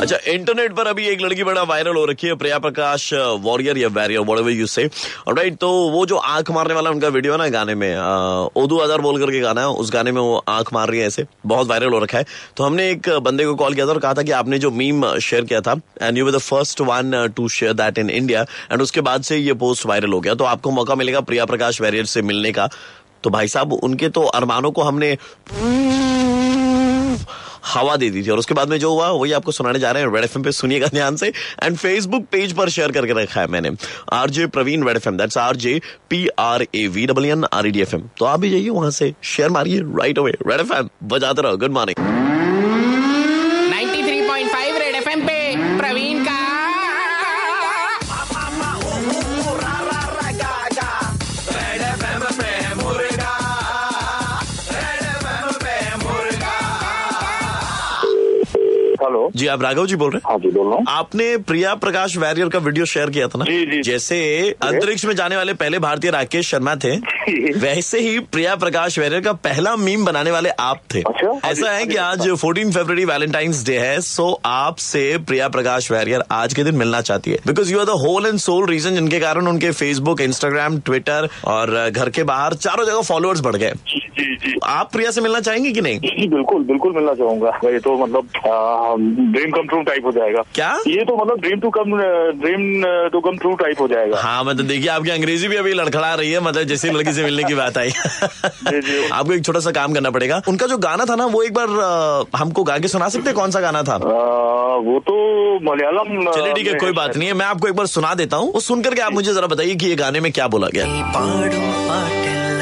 अच्छा इंटरनेट पर अभी एक लड़की बड़ा वायरल हो रखी है प्रिया प्रकाश वॉरियर या warrior what you say right तो वो जो आँख मारने वाला उनका वीडियो है ना गाने में उर्दू अदर बोल करके गाना है, उस गाने में वो आँख मार रही है ऐसे, बहुत वायरल हो रखा है। तो हमने एक बंदे को कॉल किया था और कहा था कि आपने जो मीम शेयर किया था and you were the first one to share that in India and उसके बाद से ये पोस्ट वायरल हो गया। तो आपको मौका मिलेगा प्रिया प्रकाश वैरियर से मिलने का। तो भाई साहब, उनके तो अरमानों को हमने हवा दे दी थी और उसके बाद में जो हुआ, वही आपको सुनाने जा रहे हैं रेड एफ़ पे। सुनिएगा ध्यान से। एंड फेसबुक पेज पर शेयर करके रखा है मैंने। RJ Praveen red F M that's R J P R A V W N R E D F M तो आप भी जाइए वहाँ से। शेयर मारिए right away red F M बजाते रहो। Good morning hello. जी आप राघव जी बोल रहे हैं? हाँ जी बोल रहा हूँ। आपने प्रिया प्रकाश वैरियर का वीडियो शेयर किया था ना? जी, जी। जैसे अंतरिक्ष में जाने वाले पहले भारतीय राकेश शर्मा थे वैसे ही प्रिया प्रकाश वैरियर का पहला मीम बनाने वाले आप थे। अच्छा? ऐसा है कि आज 14 फरवरी वैलेंटाइंस डे है सो आपसे प्रिया प्रकाश वैरियर आज के दिन मिलना चाहती है। Because you are the whole and sole reason जिनके कारण उनके फेसबुक इंस्टाग्राम ट्विटर और घर के बाहर चारों जगह फॉलोअर्स बढ़ गए। जी जी। आप प्रिया से मिलना चाहेंगे कि नहीं? जी बिल्कुल बिल्कुल मिलना चाहूँगा। ये तो मतलब ड्रीम कम ट्रू टाइप हो जाएगा। क्या? ये तो मतलब dream to come dream to come true type हो जाएगा। हाँ मतलब देखिए आपकी अंग्रेज़ी भी अभी लड़खड़ा रही है मतलब जैसी लड़की से मिलने की बात आई। आपको एक छोटा सा काम करना पड़ेगा। उनका जो गाना था ना वो एक बार हमको गा के सुना सकते कौन सा गाना था? आ, वो तो मलयालम चलिए ठीक है कोई बात नहीं है। मैं आपको एक बार सुना देता हूँ। वो सुन करके आप मुझे जरा बताइए कि ये गाने में क्या बोला गया?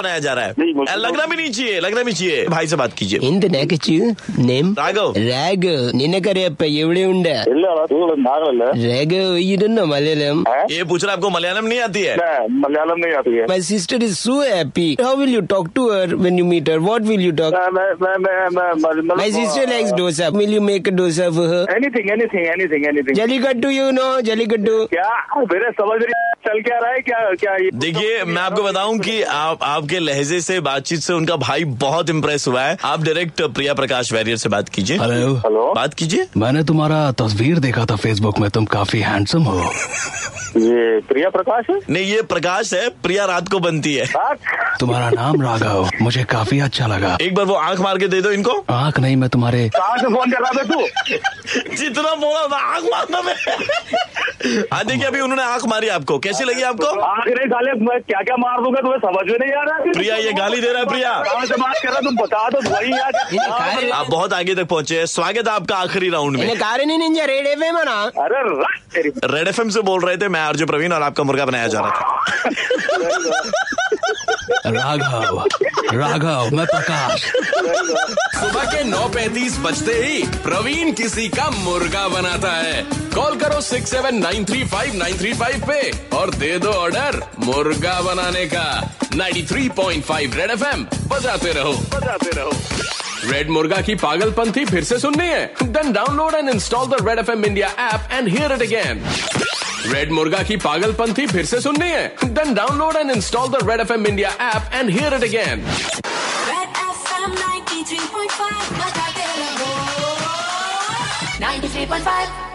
बनाया जा रहा है। लगना भी नहीं चाहिए लगना भी चाहिए। भाई से बात कीजिए। In the next name. Raghav. Rag निने राघव നിനക്കറിയപ്പ എവിടെ ഉണ്ട് രാഘവ് ഇരുന്നോ मलयालम। ये पूछ रहा आपको मलयालम नहीं आती है? मलयालम नहीं आती है। My sister is so happy how will you talk to her when you meet her what will you talk my sister likes dosa will you make a dosa for her anything anything anything anything jallikattu you know jallikattu क्या? मेरे समझ रही चल क्या रहा है? क्या क्या देखिए मैं आपको बताऊँ कि आप आप आपके लहजे से बातचीत से उनका भाई बहुत इम्प्रेस हुआ है। आप डायरेक्ट प्रिया प्रकाश वैरियर से बात कीजिए। हेलो हेलो बात कीजिए। मैंने तुम्हारा तस्वीर देखा था फेसबुक में तुम काफ़ी हैंडसम हो। ये प्रिया प्रकाश है? नहीं ये प्रकाश है प्रिया रात को बनती है? तुम्हारा नाम राघव मुझे काफ़ी अच्छा लगा। एक बार वो आँख मार के दे दो इनको। आँख नहीं मैं तुम्हारे कहाँ से फ़ोन कर रहा था तू? जितना बोला आँख मारना मैं। हाँ देखिए अभी उन्होंने आँख मारी आपको। कैसी लगी आपको? आँख नहीं मैं क्या क्या मार दूँगा तुम्हें समझ में नहीं आ रहा है? प्रिया ये गाली दे रहा है प्रिया। बात कर रहा तुम बता दो भाई आप बहुत आगे तक पहुँचे स्वागत है आपका आखिरी राउंड में। रेड एफ़ एम अरे रेड एफएम से बोल रहे थे मैं अर्जुन प्रवीण और आपका मुर्गा बनाया जा रहा था। राघव राघव, मैं प्रकाश। सुबह के 9:35 बजते ही प्रवीण किसी का मुर्गा बनाता है। कॉल करो 6793593 पे और दे दो ऑर्डर मुर्गा बनाने का। 93.5 रेड एफ़ एम बजाते रहो। बजाते रहो। रेड मुर्गा की पागलपंथी फिर से सुननी है? Then download and install the red F M India app and hear it again red मुर्गा की पागलपंथी फिर से सुननी है? Then download and install the red F M India app and hear it again Red FM 93.5 बजाते 93.5